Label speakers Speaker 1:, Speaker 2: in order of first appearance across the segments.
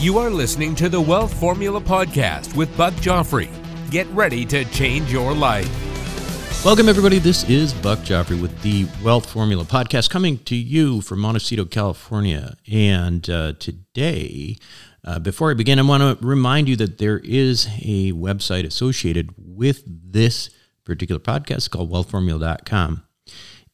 Speaker 1: You are listening to the Wealth Formula Podcast with Buck Joffrey. Get ready to change your life.
Speaker 2: Welcome, everybody. This is Buck Joffrey with the Wealth Formula Podcast coming to you from Montecito, California. And uh, today, uh, before I begin, I want to remind you that there is a website associated with this particular podcast called wealthformula.com.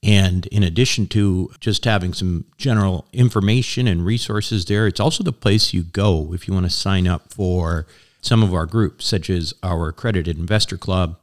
Speaker 2: And in addition to just having some general information and resources there, it's also the place you go if you want to sign up for some of our groups, such as our accredited investor club,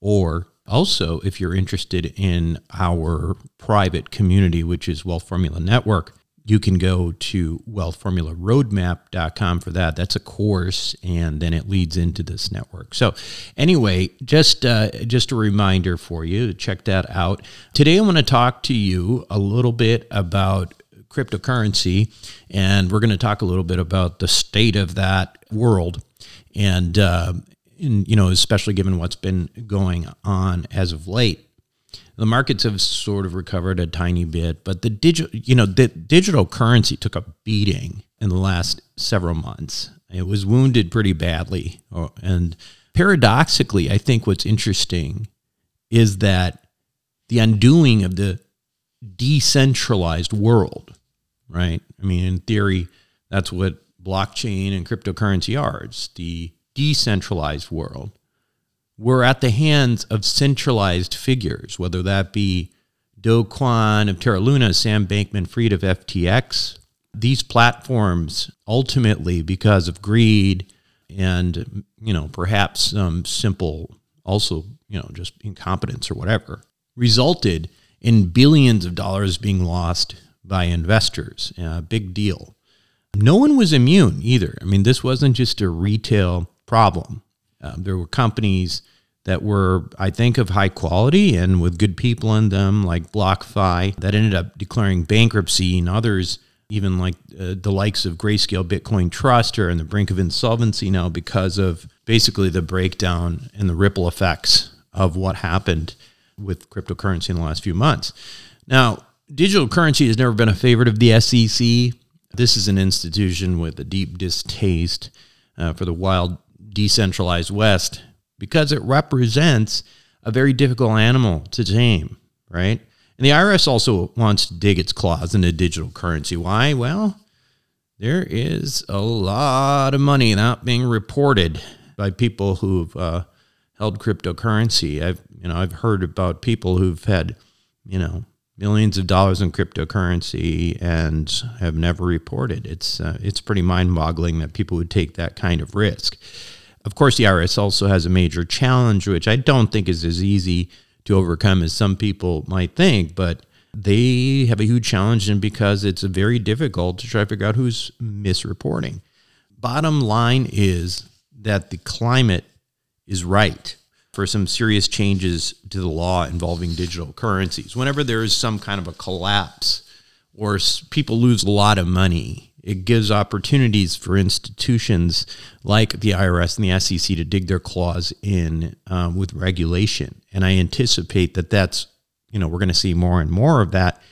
Speaker 2: or also if you're interested in our private community, which is Wealth Formula Network you can go to wealthformularoadmap.com for that. That's a course, and then it leads into this network. So, anyway, just uh, just a reminder for you to check that out. Today, I want to talk to you a little bit about cryptocurrency, and we're going to talk a little bit about the state of that world, and, uh, and you know, especially given what's been going on as of late the markets have sort of recovered a tiny bit, but the digital, you know, the digital currency took a beating in the last several months. It was wounded pretty badly, oh, and paradoxically, I think what's interesting is that the undoing of the decentralized world, right? I mean, in theory, that's what blockchain and cryptocurrency are. It's the decentralized world were at the hands of centralized figures, whether that be Do Kwon of Terra Luna, Sam Bankman Fried of FTX. These platforms ultimately, because of greed and, you know, perhaps some simple, also, you know, just incompetence or whatever, resulted in billions of dollars being lost by investors. A big deal. No one was immune either. I mean, this wasn't just a retail problem. Um, there were companies that were, I think, of high quality and with good people in them, like BlockFi, that ended up declaring bankruptcy, and others, even like uh, the likes of Grayscale Bitcoin Trust, are on the brink of insolvency now because of basically the breakdown and the ripple effects of what happened with cryptocurrency in the last few months. Now, digital currency has never been a favorite of the SEC. This is an institution with a deep distaste uh, for the wild, decentralized West because it represents a very difficult animal to tame, right? And the IRS also wants to dig its claws into digital currency. Why? Well, there is a lot of money not being reported by people who've uh, held cryptocurrency. I've you know I've heard about people who've had you know millions of dollars in cryptocurrency and have never reported. It's uh, it's pretty mind-boggling that people would take that kind of risk. Of course, the IRS also has a major challenge, which I don't think is as easy to overcome as some people might think, but they have a huge challenge and because it's very difficult to try to figure out who's misreporting. Bottom line is that the climate is right for some serious changes to the law involving digital currencies. Whenever there is some kind of a collapse or people lose a lot of money, it gives opportunities for institutions like the IRS and the SEC to dig their claws in um, with regulation. And I anticipate that that's, you know, we're going to see more and more of that.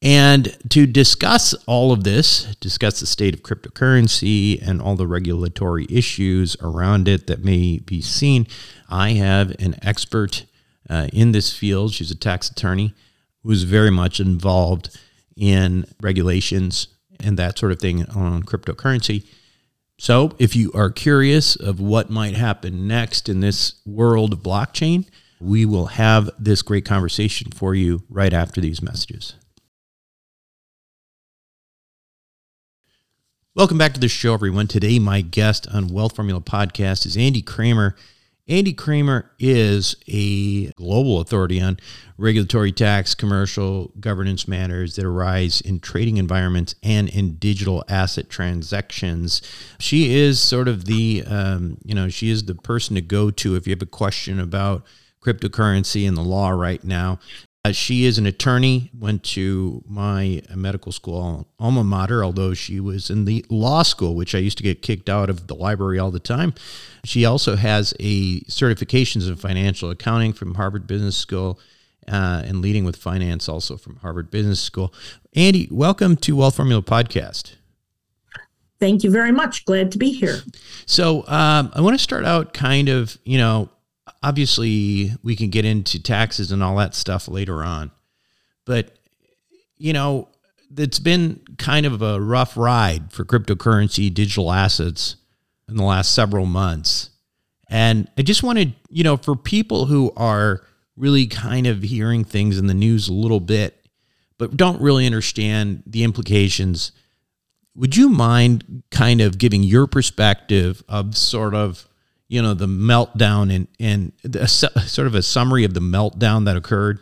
Speaker 2: And to discuss all of this, discuss the state of cryptocurrency and all the regulatory issues around it that may be seen, I have an expert uh, in this field. She's a tax attorney who's very much involved in regulations and that sort of thing on cryptocurrency. So, if you are curious of what might happen next in this world of blockchain, we will have this great conversation for you right after these messages. Welcome back to the show, everyone. Today, my guest on Wealth Formula Podcast is Andy Kramer. Andy Kramer is a global authority on regulatory tax, commercial governance matters that arise in trading environments and in digital asset transactions. She is sort of the, um, you know, she is the person to go to if you have a question about cryptocurrency and the law right now. Uh, she is an attorney, went to my medical school alma mater, although she was in the law school, which I used to get kicked out of the library all the time. She also has a certifications in financial accounting from Harvard Business School uh, and leading with finance also from Harvard Business School. Andy, welcome to Wealth Formula Podcast.
Speaker 3: Thank you very much. Glad to be here.
Speaker 2: So um, I want to start out kind of, you know, obviously we can get into taxes and all that stuff later on, but you know, it's been kind of a rough ride for cryptocurrency, digital assets in the last several months. And I just wanted, you know, for people who are really kind of hearing things in the news a little bit, but don't really understand the implications, would you mind kind of giving your perspective of sort of, you know, the meltdown and, and a, sort of a summary of the meltdown that occurred?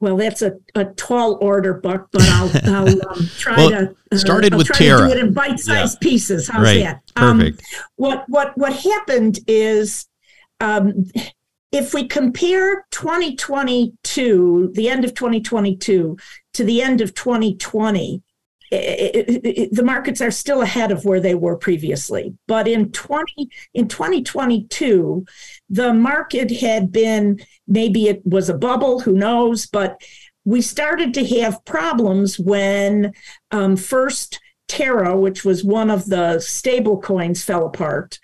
Speaker 3: Well, that's a, a tall order, Buck, but I'll, I'll um, try
Speaker 2: well,
Speaker 3: to uh,
Speaker 2: started
Speaker 3: I'll
Speaker 2: with
Speaker 3: try
Speaker 2: Terra.
Speaker 3: To do it in bite-sized yeah. pieces. How's
Speaker 2: right.
Speaker 3: that?
Speaker 2: Perfect.
Speaker 3: Um, what what what happened is, um, if we compare 2022, the end of 2022, to the end of 2020, it, it, the markets are still ahead of where they were previously. But in 20 in 2022, the market had been maybe it was a bubble, who knows? But we started to have problems when um, first Terra, which was one of the stable coins, fell apart.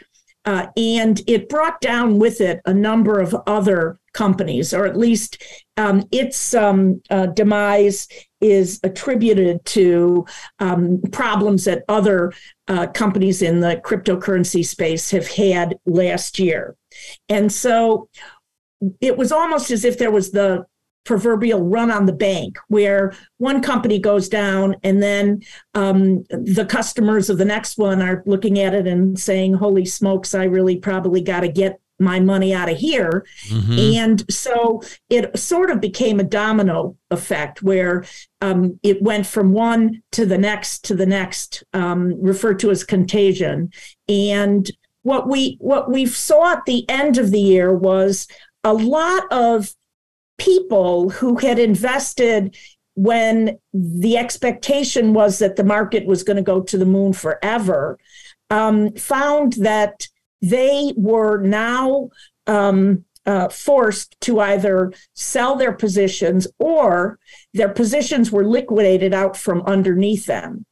Speaker 3: Uh, and it brought down with it a number of other companies, or at least um, its um, uh, demise is attributed to um, problems that other uh, companies in the cryptocurrency space have had last year. And so it was almost as if there was the proverbial run on the bank where one company goes down and then um, the customers of the next one are looking at it and saying holy smokes i really probably got to get my money out of here. Mm-hmm. And so it sort of became a domino effect where um, it went from one to the next to the next, um, referred to as contagion. And what we what we saw at the end of the year was a lot of people who had invested when the expectation was that the market was going to go to the moon forever um, found that they were now um, uh, forced to either sell their positions or their positions were liquidated out from underneath them.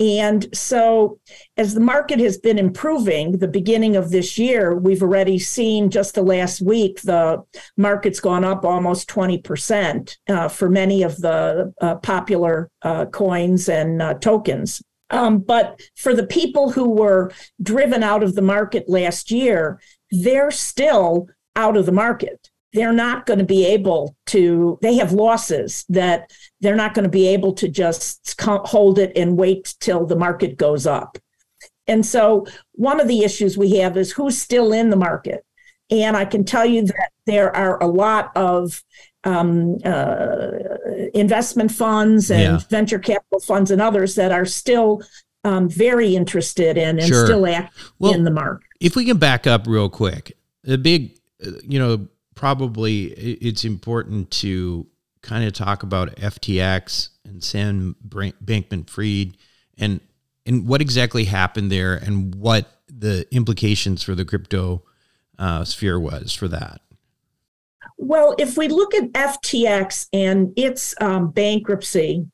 Speaker 3: And so, as the market has been improving, the beginning of this year, we've already seen just the last week, the market's gone up almost 20% uh, for many of the uh, popular uh, coins and uh, tokens. Um, but for the people who were driven out of the market last year, they're still out of the market. They're not going to be able to, they have losses that they're not going to be able to just hold it and wait till the market goes up. And so, one of the issues we have is who's still in the market. And I can tell you that there are a lot of um, uh, investment funds and yeah. venture capital funds and others that are still um, very interested in and sure. still active well, in the market.
Speaker 2: If we can back up real quick, the big, you know, probably it's important to kind of talk about FTX and Sam Bankman Fried and and what exactly happened there and what the implications for the crypto uh, sphere was for that.
Speaker 3: Well, if we look at FTX and its um, bankruptcy,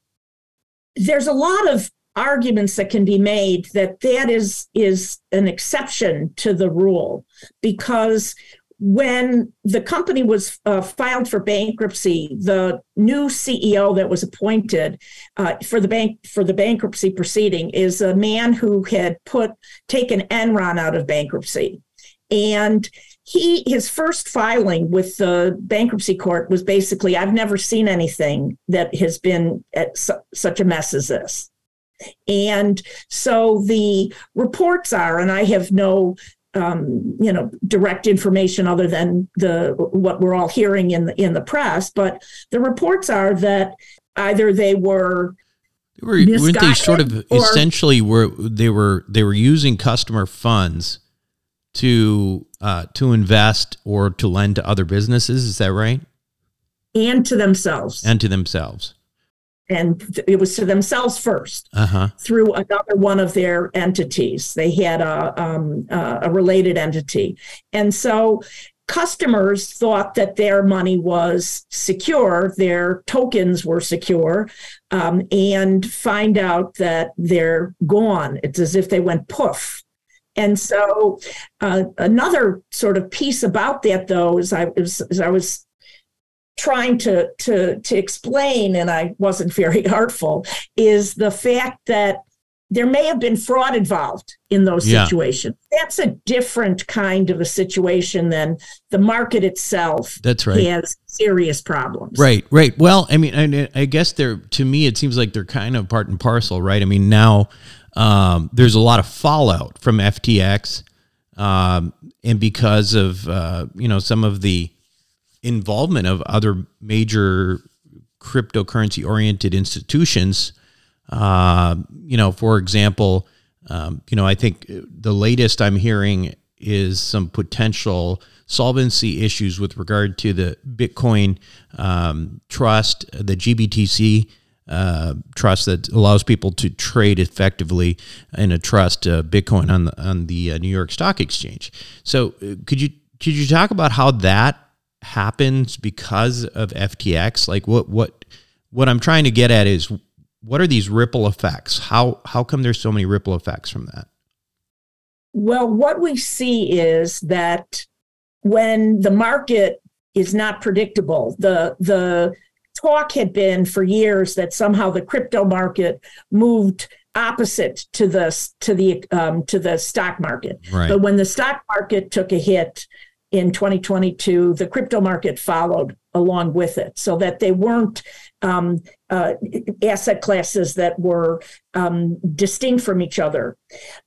Speaker 3: there's a lot of arguments that can be made that that is is an exception to the rule because when the company was uh, filed for bankruptcy, the new CEO that was appointed uh, for the bank for the bankruptcy proceeding is a man who had put taken Enron out of bankruptcy, and he his first filing with the bankruptcy court was basically i've never seen anything that has been at su- such a mess as this. And so the reports are and i have no um, you know direct information other than the what we're all hearing in the in the press but the reports are that either they were
Speaker 2: were, weren't they sort of or, essentially were they were they were using customer funds to uh, to invest or to lend to other businesses. Is that right?
Speaker 3: And to themselves.
Speaker 2: And to themselves.
Speaker 3: And it was to themselves 1st
Speaker 2: uh-huh.
Speaker 3: through another one of their entities. They had a um, a related entity, and so customers thought that their money was secure, their tokens were secure, um, and find out that they're gone. It's as if they went poof. And so, uh, another sort of piece about that, though, is I was, as I was trying to to to explain, and I wasn't very artful, is the fact that there may have been fraud involved in those yeah. situations. That's a different kind of a situation than the market itself.
Speaker 2: That's right.
Speaker 3: Has serious problems.
Speaker 2: Right, right. Well, I mean, I, I guess they're to me, it seems like they're kind of part and parcel, right? I mean, now um, there's a lot of fallout from FTX, um, and because of uh, you know some of the involvement of other major cryptocurrency oriented institutions uh, you know, for example, um, you know, I think the latest I'm hearing is some potential solvency issues with regard to the Bitcoin um, trust, the GBTC uh, trust that allows people to trade effectively in a trust uh, Bitcoin on the on the uh, New York Stock Exchange. So, uh, could you could you talk about how that happens because of FTX? Like, what what what I'm trying to get at is what are these ripple effects? How how come there's so many ripple effects from that?
Speaker 3: Well, what we see is that when the market is not predictable, the the talk had been for years that somehow the crypto market moved opposite to the to the um, to the stock market. Right. But when the stock market took a hit in 2022, the crypto market followed along with it, so that they weren't um, uh, asset classes that were um, distinct from each other.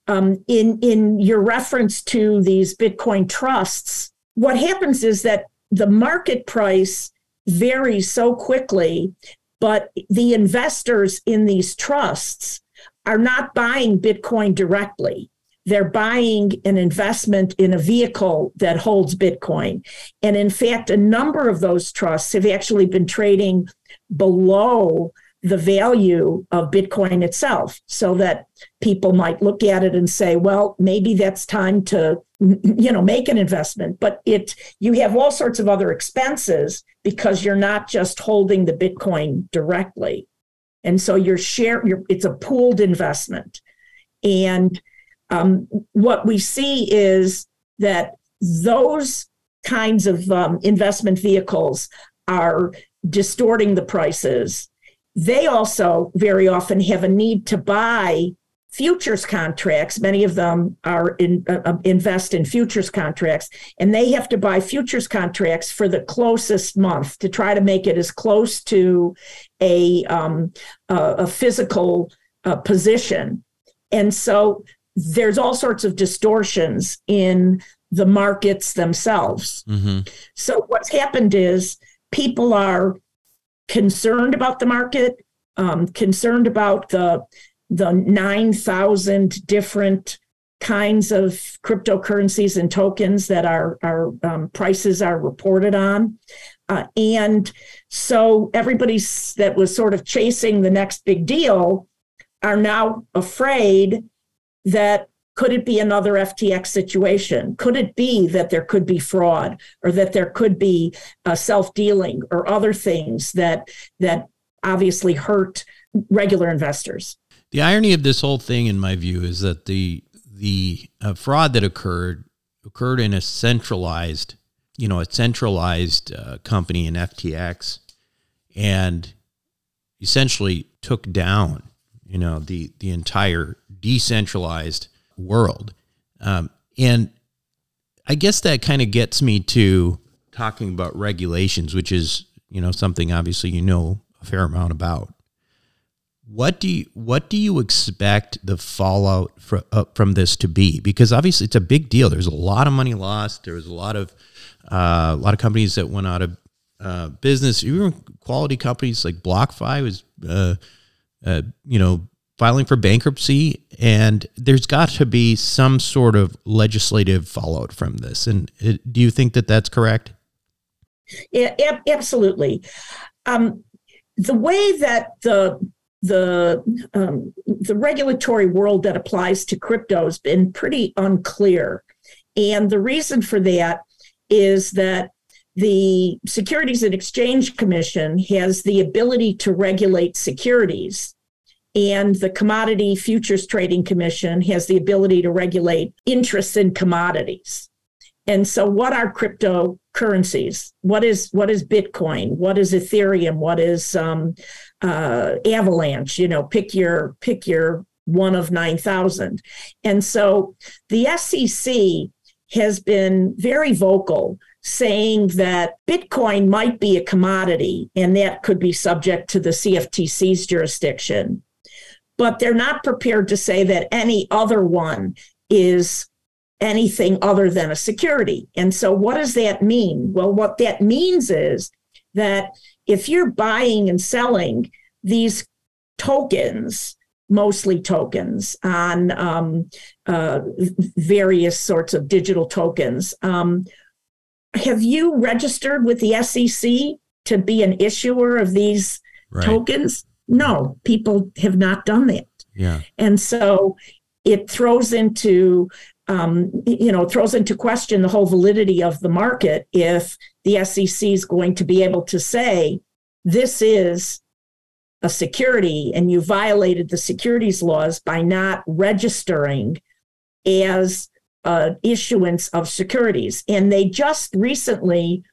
Speaker 3: Um, in in your reference to these Bitcoin trusts, what happens is that the market price varies so quickly, but the investors in these trusts are not buying Bitcoin directly they're buying an investment in a vehicle that holds Bitcoin. And in fact, a number of those trusts have actually been trading below the value of Bitcoin itself, so that people might look at it and say, well, maybe that's time to you know make an investment but it you have all sorts of other expenses because you're not just holding the bitcoin directly and so you're share you're, it's a pooled investment and um, what we see is that those kinds of um, investment vehicles are distorting the prices. They also very often have a need to buy futures contracts. Many of them are in, uh, uh invest in futures contracts, and they have to buy futures contracts for the closest month to try to make it as close to a um, uh, a physical uh, position. And so there's all sorts of distortions in the markets themselves. Mm-hmm. So what's happened is people are concerned about the market, um, concerned about the the nine thousand different kinds of cryptocurrencies and tokens that our our um, prices are reported on. Uh, and so everybody's that was sort of chasing the next big deal are now afraid that could it be another FTX situation? Could it be that there could be fraud or that there could be uh, self dealing or other things that that obviously hurt regular investors?
Speaker 2: The irony of this whole thing, in my view, is that the the uh, fraud that occurred occurred in a centralized, you know, a centralized uh, company in FTX, and essentially took down, you know, the the entire decentralized world. Um, and I guess that kind of gets me to talking about regulations, which is, you know, something obviously you know a fair amount about. What do you what do you expect the fallout for, uh, from this to be? Because obviously it's a big deal. There's a lot of money lost. There was a lot of uh, a lot of companies that went out of uh, business. Even quality companies like BlockFi was, uh, uh, you know, filing for bankruptcy, and there's got to be some sort of legislative fallout from this. And it, uh, do you think that that's correct?
Speaker 3: Yeah, absolutely. Um, the way that the the um, the regulatory world that applies to crypto has been pretty unclear, and the reason for that is that the Securities and Exchange Commission has the ability to regulate securities, and the Commodity Futures Trading Commission has the ability to regulate interest in commodities. And so, what are cryptocurrencies? What is what is Bitcoin? What is Ethereum? What is um, uh, Avalanche? You know, pick your pick your one of nine thousand. And so, the SEC has been very vocal saying that Bitcoin might be a commodity and that could be subject to the CFTC's jurisdiction. But they're not prepared to say that any other one is anything other than a security. And so, what does that mean? Well, what that means is that if you're buying and selling these tokens, mostly tokens on um, uh, various sorts of digital tokens. Um, have you registered with the SEC to be an issuer of these right. tokens? No, people have not done that.
Speaker 2: Yeah.
Speaker 3: And so it throws into um, you know throws into question the whole validity of the market if the SEC is going to be able to say this is a security and you violated the securities laws by not registering as uh, issuance of securities. And they just recently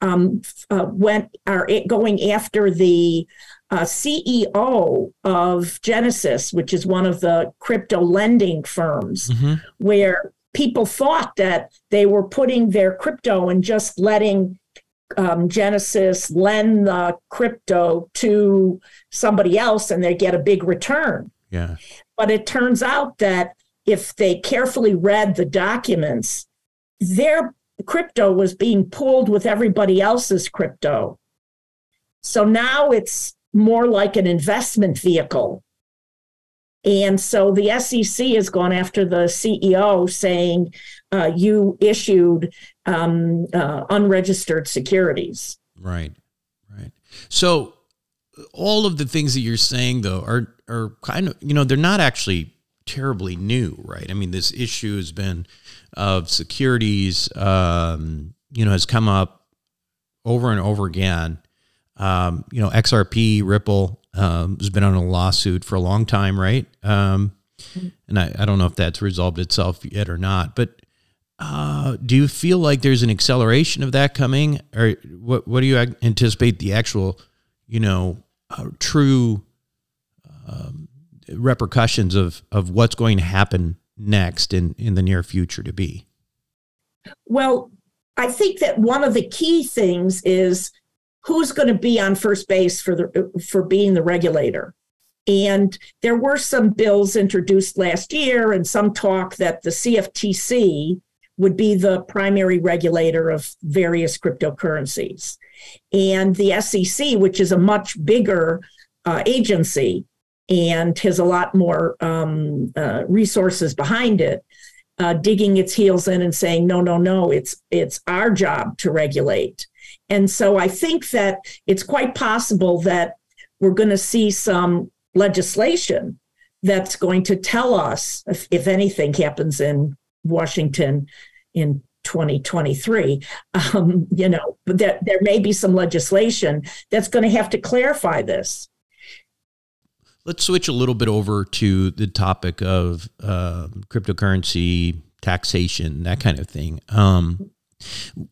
Speaker 3: um, uh, went are going after the uh, CEO of Genesis, which is one of the crypto lending firms, mm-hmm. where people thought that they were putting their crypto and just letting um, Genesis lend the crypto to somebody else and they get a big return.
Speaker 2: Yeah.
Speaker 3: But it turns out that if they carefully read the documents, their crypto was being pulled with everybody else's crypto. So now it's more like an investment vehicle. And so the SEC has gone after the CEO saying, uh, you issued um, uh, unregistered securities.
Speaker 2: Right, right. So all of the things that you're saying, though, are are kind of you know they're not actually terribly new, right? I mean, this issue has been of securities, um, you know, has come up over and over again. Um, you know, XRP, Ripple um, has been on a lawsuit for a long time, right? Um, and I, I don't know if that's resolved itself yet or not, but uh, do you feel like there's an acceleration of that coming, or what? What do you anticipate the actual, you know, uh, true um, repercussions of of what's going to happen next in in the near future to be?
Speaker 3: Well, I think that one of the key things is who's going to be on first base for the for being the regulator. And there were some bills introduced last year and some talk that the CFTC would be the primary regulator of various cryptocurrencies. And the SEC, which is a much bigger uh, agency and has a lot more um, uh, resources behind it, uh, digging its heels in and saying, no, no, no, it's it's our job to regulate. And so I think that it's quite possible that we're going to see some legislation that's going to tell us if, if anything happens in Washington in 2023 um, you know but there, there may be some legislation that's going to have to clarify this.
Speaker 2: Let's switch a little bit over to the topic of uh, cryptocurrency taxation that kind of thing. Um,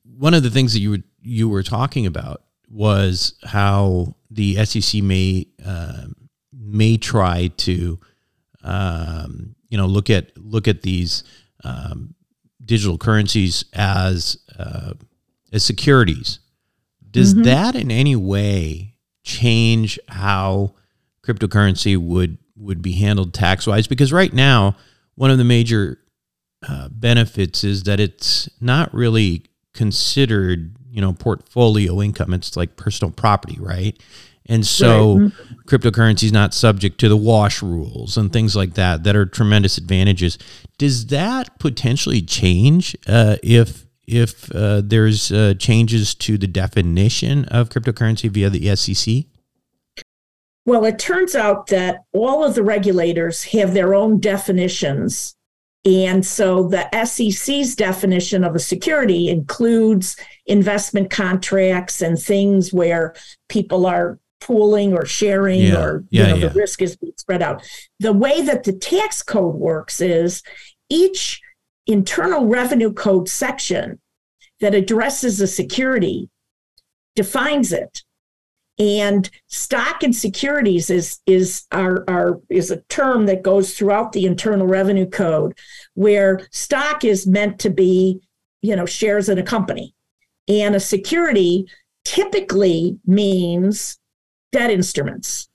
Speaker 2: one of the things that you were you were talking about was how the SEC may uh, may try to um, you know look at look at these um, digital currencies as uh, as securities. Does mm-hmm. that in any way change how cryptocurrency would would be handled tax wise? Because right now, one of the major uh, benefits is that it's not really considered, you know, portfolio income. It's like personal property, right? And so right. Mm-hmm. cryptocurrency is not subject to the wash rules and things like that that are tremendous advantages. Does that potentially change uh, if if uh, there's uh, changes to the definition of cryptocurrency via the SEC?
Speaker 3: Well, it turns out that all of the regulators have their own definitions And so the SEC's definition of a security includes investment contracts and things where people are pooling or sharing
Speaker 2: Yeah.
Speaker 3: or
Speaker 2: Yeah,
Speaker 3: you know
Speaker 2: yeah.
Speaker 3: the risk is being spread out. The way that the tax code works is each internal revenue code section that addresses a security defines it and stock and securities is is our, our is a term that goes throughout the internal revenue code where stock is meant to be you know shares in a company and a security typically means debt instruments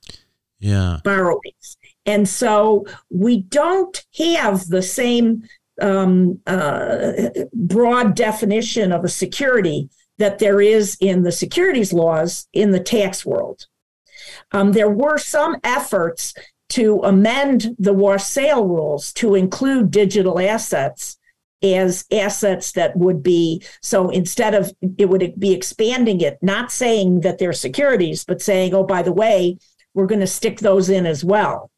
Speaker 2: Yeah.
Speaker 3: borrowings. And so we don't have the same um, uh, broad definition of a security that there is in the securities laws in the tax world. Um, there were some efforts to amend the wash sale rules to include digital assets as assets that would be so instead of it would be expanding it not saying that they're securities but saying oh by the way we're going to stick those in as well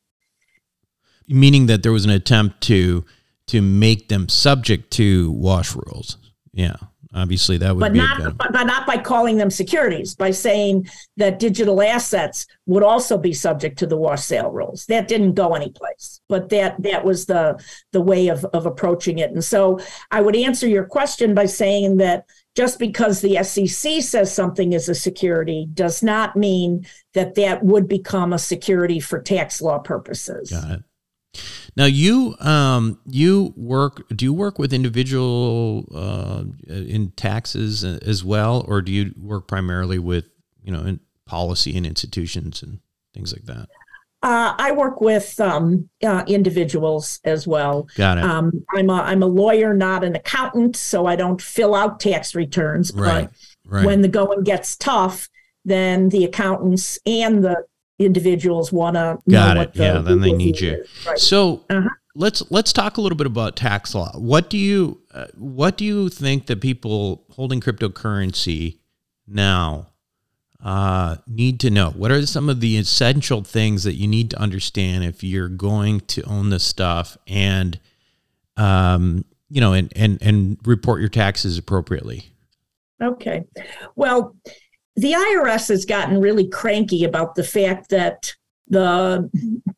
Speaker 2: Meaning that there was an attempt to to make them subject to wash rules. Yeah. Obviously, that would
Speaker 3: but
Speaker 2: be
Speaker 3: not but, but not by calling them securities by saying that digital assets would also be subject to the wash sale rules that didn't go anyplace but that that was the the way of of approaching it and so i would answer your question by saying that just because the SEC says something is a security does not mean that that would become a security for tax law purposes.
Speaker 2: Got it. Now you um you work do you work with individual uh, in taxes as well or do you work primarily with you know in policy and institutions and things like that?
Speaker 3: Uh, I work with um, uh, individuals as well.
Speaker 2: Got it.
Speaker 3: Um, I'm a I'm a lawyer, not an accountant, so I don't fill out tax returns.
Speaker 2: right.
Speaker 3: But
Speaker 2: Right.
Speaker 3: when the going gets tough, then the accountants and the individuals want to
Speaker 2: Got
Speaker 3: know
Speaker 2: it.
Speaker 3: the
Speaker 2: Yeah, then they need you.
Speaker 3: Right.
Speaker 2: So
Speaker 3: Uh-huh.
Speaker 2: let's let's talk a little bit about tax law. What do you uh, what do you think that people holding cryptocurrency now uh, need to know? What are some of the essential things that you need to understand if you're going to own this stuff and um, you know and and and report your taxes appropriately?
Speaker 3: Okay. Well, the IRS has gotten really cranky about the fact that the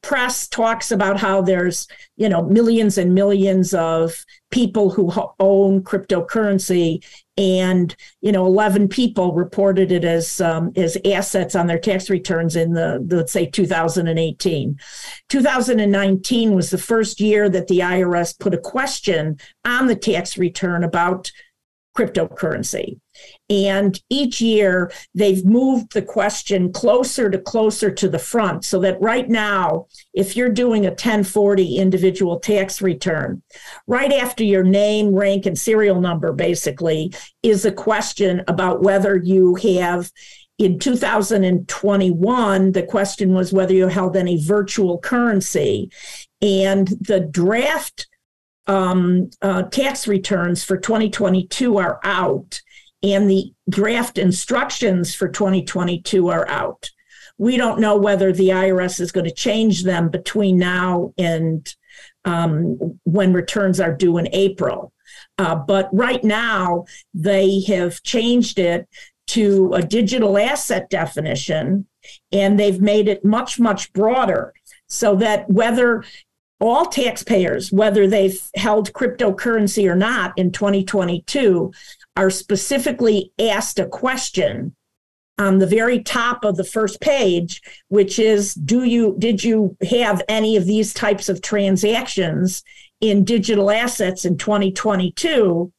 Speaker 3: press talks about how there's, you know, millions and millions of people who own cryptocurrency and, you know, 11 people reported it as um, as assets on their tax returns in the, the let's say 2018. 2019 was the first year that the IRS put a question on the tax return about cryptocurrency. And each year they've moved the question closer to closer to the front so that right now, if you're doing a 1040 individual tax return, right after your name, rank, and serial number basically is a question about whether you have. In 2021, the question was whether you held any virtual currency. And the draft um, uh, tax returns for 2022 are out, and the draft instructions for 2022 are out. We don't know whether the IRS is going to change them between now and um, when returns are due in April. Uh, but right now, they have changed it to a digital asset definition, and they've made it much, much broader so that whether all taxpayers, whether they've held cryptocurrency or not in 2022, are specifically asked a question on the very top of the first page, which is do you did you have any of these types of transactions in digital assets in 2022?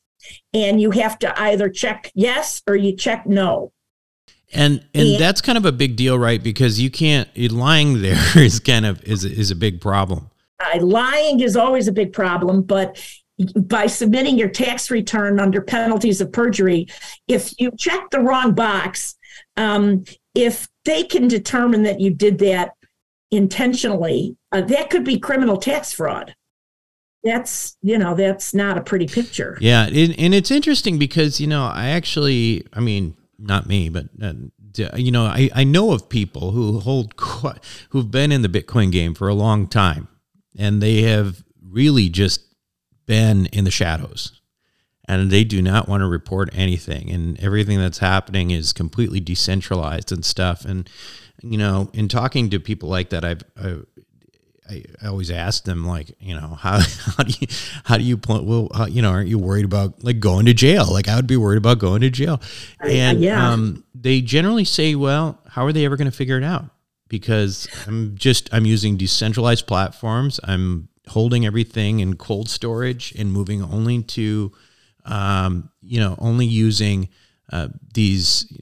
Speaker 3: And you have to either check yes or you check no.
Speaker 2: And and
Speaker 3: Yeah.
Speaker 2: that's kind of a big deal, right? Because you can't lying there is kind of is is a big problem.
Speaker 3: Uh, lying is always a big problem, but by submitting your tax return under penalties of perjury, if you check the wrong box, um, if they can determine that you did that intentionally, uh, that could be criminal tax fraud. That's you know that's not a pretty picture.
Speaker 2: Yeah, and, and it's interesting because you know I actually, I mean, not me, but uh, you know, I, I know of people who hold who've been in the Bitcoin game for a long time, and they have really just been in the shadows. And they do not want to report anything. And everything that's happening is completely decentralized and stuff. And you know in talking to people like that i've, I, I always ask them like you know how how do you how do you well how, you know aren't you worried about like going to jail? Like I would be worried about going to jail. And yeah. um, they generally say well how are they ever going to figure it out? Because I'm just I'm using decentralized platforms. I'm holding everything in cold storage and moving only to um, you know, only using uh, these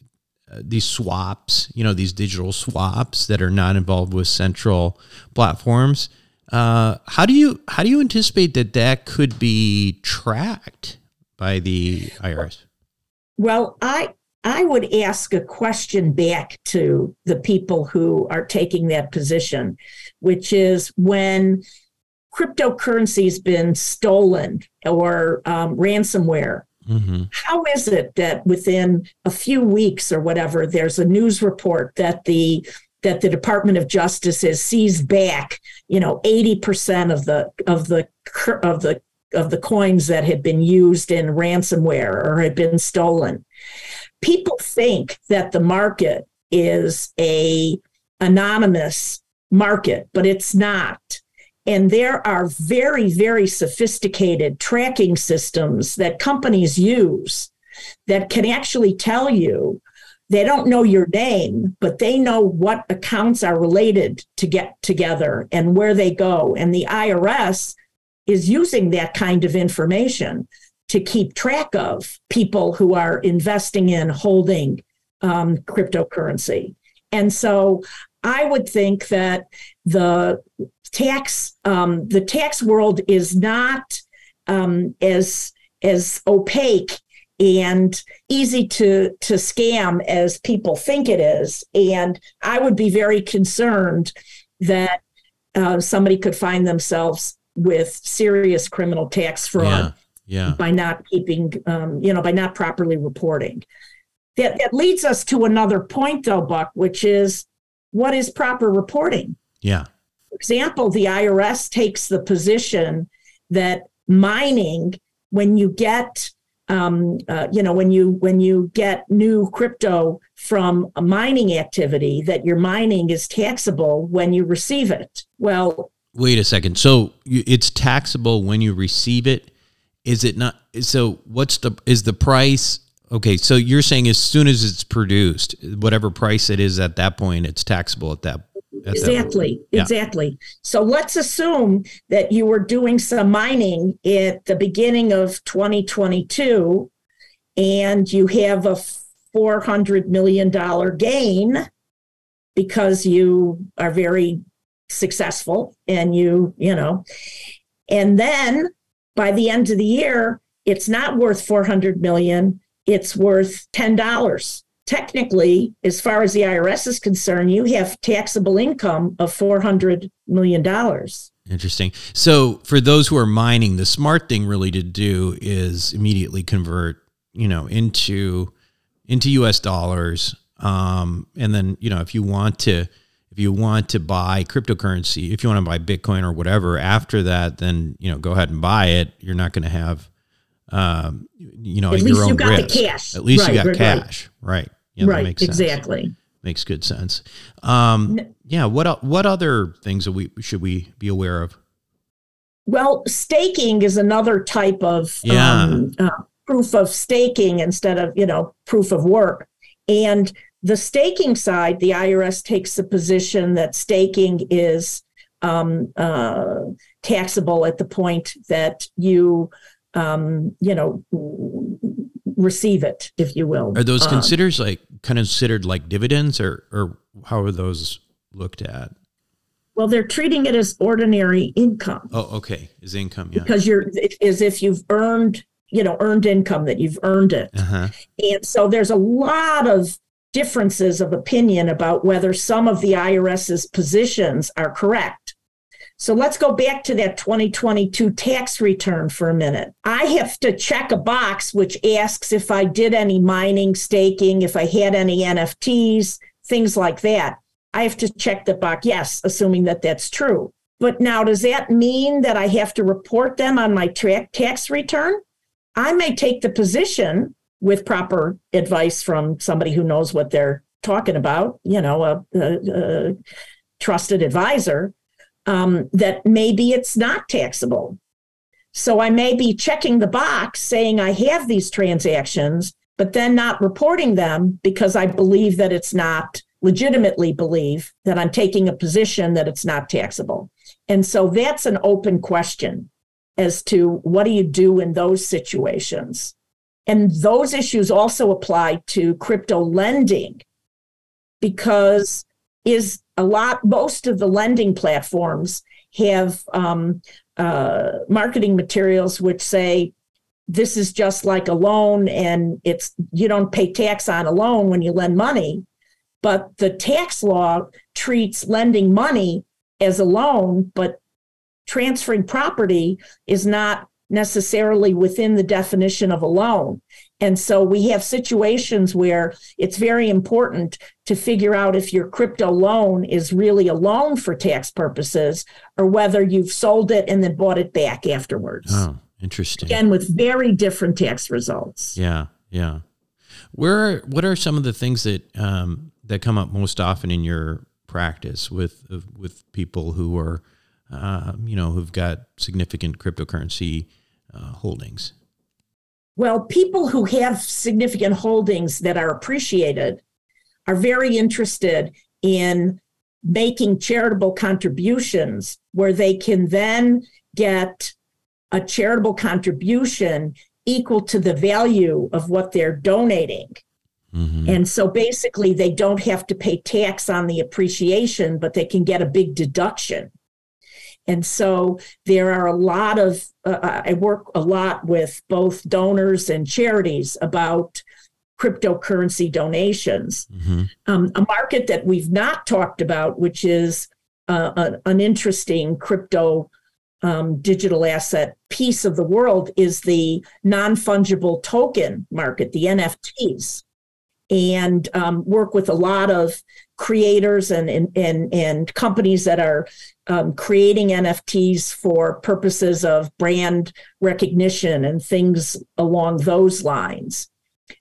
Speaker 2: uh, these swaps, you know, these digital swaps that are not involved with central platforms. Uh, how do you how do you anticipate that that could be tracked by the IRS?
Speaker 3: Well, I I would ask a question back to the people who are taking that position, which is when cryptocurrency's been stolen or um, ransomware. Mm-hmm. How is it that within a few weeks or whatever, there's a news report that the that the Department of Justice has seized back, you know, eighty percent of the of the of the of the coins that had been used in ransomware or had been stolen. People think that the market is a anonymous market, but it's not. And there are very, very sophisticated tracking systems that companies use that can actually tell you they don't know your name, but they know what accounts are related to get together and where they go. And the IRS is using that kind of information to keep track of people who are investing in holding um, cryptocurrency. And so I would think that the tax um, the tax world is not um, as as opaque and easy to to scam as people think it is. And i would be very concerned that uh, somebody could find themselves with serious criminal tax fraud
Speaker 2: yeah, yeah.
Speaker 3: by not keeping um, you know by not properly reporting. That, that leads us to another point though buck which is what is proper reporting?
Speaker 2: Yeah
Speaker 3: example, the IRS takes the position that mining, when you get um, uh, you know when you when you get new crypto from a mining activity that your mining is taxable when you receive it. Well
Speaker 2: wait a second. So it's taxable when you receive it. Is it not so what's the is the price okay so you're saying as soon as it's produced whatever price it is at that point it's taxable at that
Speaker 3: Exactly, yeah. exactly. So let's assume that you were doing some mining at the beginning of 2022 and you have a $400 million gain because you are very successful and you, you know, and then by the end of the year, it's not worth 400 million, it's worth $10 technically, as far as the IRS is concerned, you have taxable income of $400 million.
Speaker 2: Interesting. So, for those who are mining, the smart thing really to do is immediately convert, you know, into into U.S. dollars, um, and then you know if you want to if you want to buy cryptocurrency, if you want to buy Bitcoin or whatever, after that, then you know go ahead and buy it. You're not going to have, um, you know,
Speaker 3: at
Speaker 2: least
Speaker 3: you
Speaker 2: got
Speaker 3: risk. the cash.
Speaker 2: At least right, you got right, cash, right? right.
Speaker 3: Yeah, right. exactly.
Speaker 2: Makes good sense. Um, yeah. What what other things we should we be aware of?
Speaker 3: Well, staking is another type of
Speaker 2: yeah. um, uh,
Speaker 3: proof of staking instead of you know proof of work. And the staking side, the IRS takes the position that staking is um, uh, taxable at the point that you um, you know receive it, if you will.
Speaker 2: Are those uh, considered like considered like dividends, or or how are those looked at?
Speaker 3: Well, they're treating it as ordinary income.
Speaker 2: Oh, okay, is income, yeah.
Speaker 3: Because you're as if you've earned, you know, earned income that you've earned it, uh-huh. and so there's a lot of differences of opinion about whether some of the IRS's positions are correct. So let's go back to that 2022 tax return for a minute. I have to check a box which asks if I did any mining, staking, if I had any NFTs, things like that. I have to check the box, yes, assuming that that's true. But now, does that mean that I have to report them on my tra- tax return? I may take the position with proper advice from somebody who knows what they're talking about, you know, a, a, a trusted advisor, um, that maybe it's not taxable. So I may be checking the box saying I have these transactions, but then not reporting them because I believe that it's not legitimately believe that I'm taking a position that it's not taxable. And so that's an open question as to what do you do in those situations. And those issues also apply to crypto lending because is a lot most of the lending platforms have um, uh, marketing materials which say this is just like a loan and it's you don't pay tax on a loan when you lend money. But the tax law treats lending money as a loan but transferring property is not necessarily within the definition of a loan and so we have situations where it's very important to figure out if your crypto loan is really a loan for tax purposes or whether you've sold it and then bought it back afterwards.
Speaker 2: Oh, interesting.
Speaker 3: Again, with very different tax results.
Speaker 2: Yeah, yeah. Where what are some of the things that um, that come up most often in your practice with with people who are uh, you know who've got significant cryptocurrency uh, holdings?
Speaker 3: Well, people who have significant holdings that are appreciated are very interested in making charitable contributions where they can then get a charitable contribution equal to the value of what they're donating. Mm-hmm. And so basically, they don't have to pay tax on the appreciation, but they can get a big deduction. And so there are a lot of, uh, I work a lot with both donors and charities about cryptocurrency donations. Mm-hmm. Um, a market that we've not talked about, which is uh, a, an interesting crypto um, digital asset piece of the world, is the non fungible token market, the NFTs and um, work with a lot of creators and and and, and companies that are um, creating NFTs for purposes of brand recognition and things along those lines.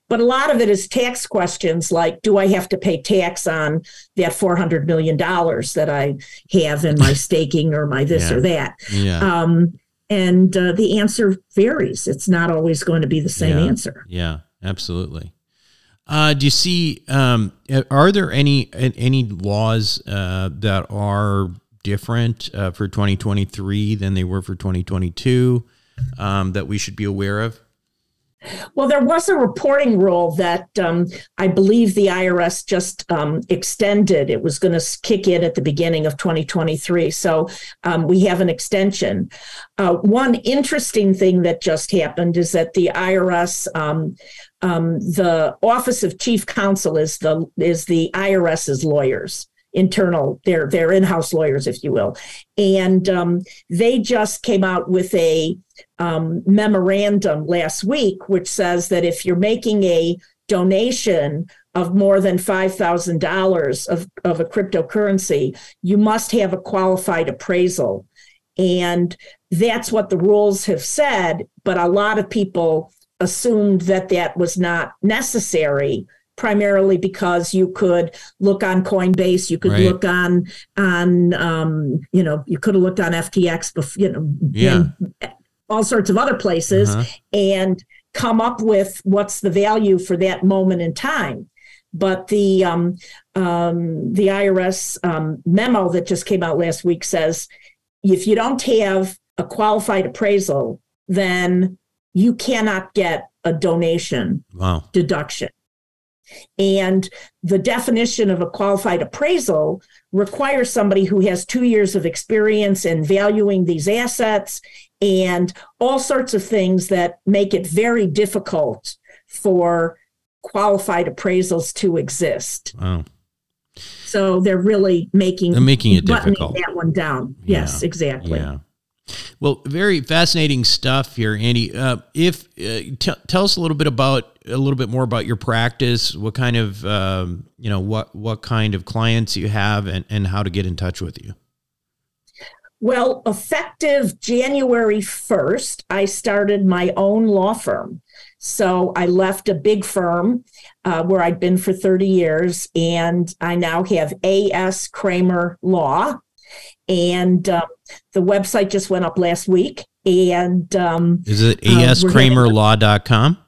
Speaker 3: But a lot of it is tax questions like Do I have to pay tax on that $400 million that I have in my staking or my this
Speaker 2: yeah.
Speaker 3: or that?
Speaker 2: Yeah.
Speaker 3: Um, and uh, the answer varies. It's not always going to be the same
Speaker 2: yeah.
Speaker 3: answer.
Speaker 2: Yeah, absolutely. Uh, do you see? Um, are there any any laws uh, that are different uh, for 2023 than they were for 2022 um, that we should be aware of?
Speaker 3: Well, there was a reporting rule that um, I believe the IRS just um, extended. It was going to kick in at the beginning of 2023. So um, we have an extension. Uh, one interesting thing that just happened is that the IRS, um, um, the Office of Chief Counsel, is the is the IRS's lawyers internal their their in-house lawyers if you will. And um, they just came out with a um, memorandum last week which says that if you're making a donation of more than $5000 of, of a cryptocurrency you must have a qualified appraisal. And that's what the rules have said but a lot of people assumed that that was not necessary primarily because you could look on Coinbase, you could right. look on on um, you know you could have looked on FTX, before, you know,
Speaker 2: yeah.
Speaker 3: all sorts of other places, uh-huh. and come up with what's the value for that moment in time. But the um, um, the IRS um, memo that just came out last week says if you don't have a qualified appraisal, then you cannot get a donation
Speaker 2: wow.
Speaker 3: deduction. And the definition of a qualified appraisal requires somebody who has two years of experience in valuing these assets and all sorts of things that make it very difficult for qualified appraisals to exist.
Speaker 2: Wow.
Speaker 3: So they're really making
Speaker 2: they're making it difficult.
Speaker 3: That one down. Yeah. Yes, exactly.
Speaker 2: Yeah. Well, very fascinating stuff here, Andie. Uh, if uh, t- tell us a little bit about a little bit more about your practice, what kind of um, you know what what kind of clients you have, and and how to get in touch with you.
Speaker 3: Well, effective January 1st, I started my own law firm. So I left a big firm uh, where I'd been for 30 years, and I now have A.S. Kramer Law. And uh, the website just went up last week. And um,
Speaker 2: is it askramerlaw.com?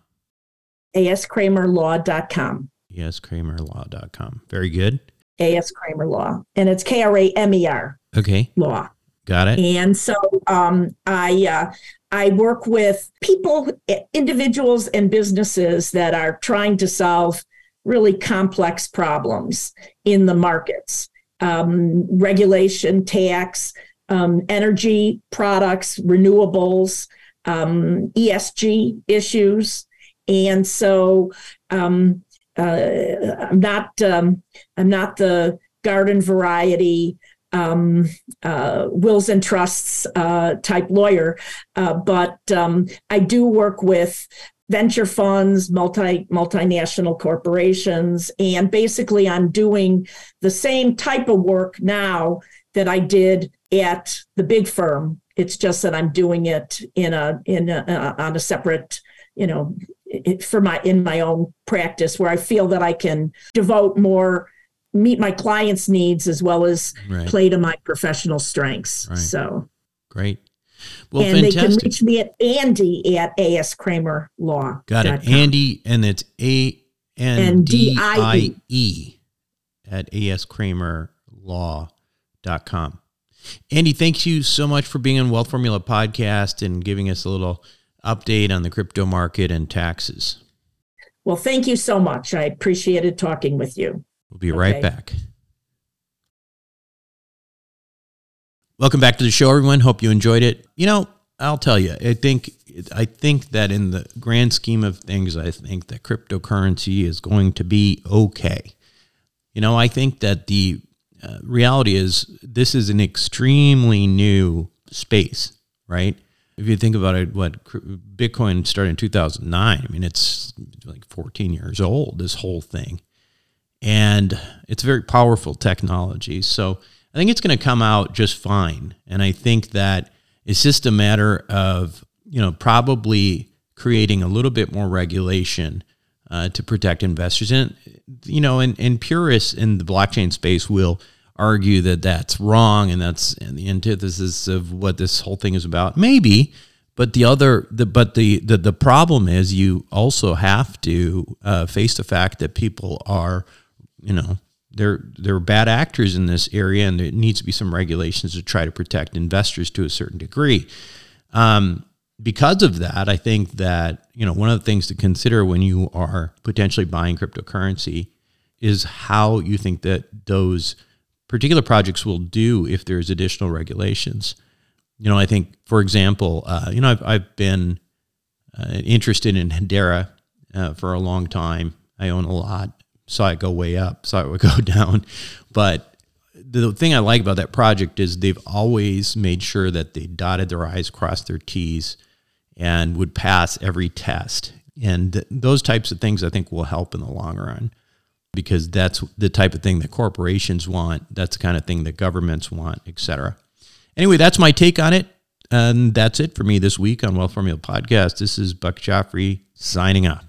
Speaker 3: askramerlaw.com.
Speaker 2: askramerlaw.com. Very good.
Speaker 3: A.S. Kramer Law. And it's K R A M E R.
Speaker 2: Okay.
Speaker 3: Law.
Speaker 2: Got it.
Speaker 3: And so um, I uh, I work with people, individuals, and businesses that are trying to solve really complex problems in the markets, um, regulation, tax, um, energy products, renewables, um, ESG issues, and so um, uh, I'm not um, I'm not the garden variety um, uh, wills and trusts uh, type lawyer, uh, but um, I do work with venture funds, multi multinational corporations, and basically I'm doing the same type of work now that I did at the big firm. It's just that I'm doing it in a in a, uh, on a separate, you know, for my in my own practice where I feel that I can devote more meet my clients' needs as well as right. play to my professional strengths. Right. So
Speaker 2: great. Well,
Speaker 3: and
Speaker 2: fantastic.
Speaker 3: they can reach me at Andie at AS Kramer Law.
Speaker 2: Got it. Andie, and it's A N D I E at askramerlaw.com. Andie, thank you so much for being on Wealth Formula Podcast and giving us a little update on the crypto market and taxes.
Speaker 3: Well, thank you so much. I appreciated talking with you.
Speaker 2: We'll be okay. right back. Welcome back to the show, everyone. Hope you enjoyed it. You know, I'll tell you, I think I think that in the grand scheme of things, I think that cryptocurrency is going to be okay. You know, I think that the uh, reality is this is an extremely new space, right? if you think about it, what Bitcoin started in 2009, I mean, it's like 14 years old, this whole thing. And it's very powerful technology. So I think it's going to come out just fine. And I think that it's just a matter of, you know, probably creating a little bit more regulation uh, to protect investors. And, you know, and, and purists in the blockchain space will argue that that's wrong and that's the antithesis of what this whole thing is about. Maybe, but the other, the but the the, the problem is you also have to uh, face the fact that people are, you know, they're they're bad actors in this area, and there needs to be some regulations to try to protect investors to a certain degree. Um, because of that, I think that you know one of the things to consider when you are potentially buying cryptocurrency is how you think that those particular projects will do if there's additional regulations. You know, I think, for example, uh, you know, I've, I've been uh, interested in Hedera uh, for a long time. I own a lot. Saw it go way up, saw it go down. But the thing I like about that project is they've always made sure that they dotted their I's, crossed their T's, and would pass every test. And th- those types of things I think will help in the long run because that's the type of thing that corporations want. That's the kind of thing that governments want, et cetera. Anyway, that's my take on it. And that's it for me this week on Wealth Formula Podcast. This is Buck Joffrey signing off.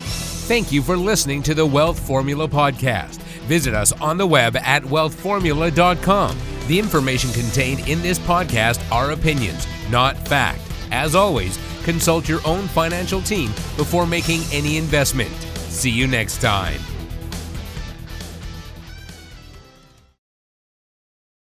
Speaker 1: Thank you for listening to the Wealth Formula Podcast. Visit us on the web at wealthformula.com. The information contained in this podcast are opinions, not fact. As always, consult your own financial team before making any investment. See you next time.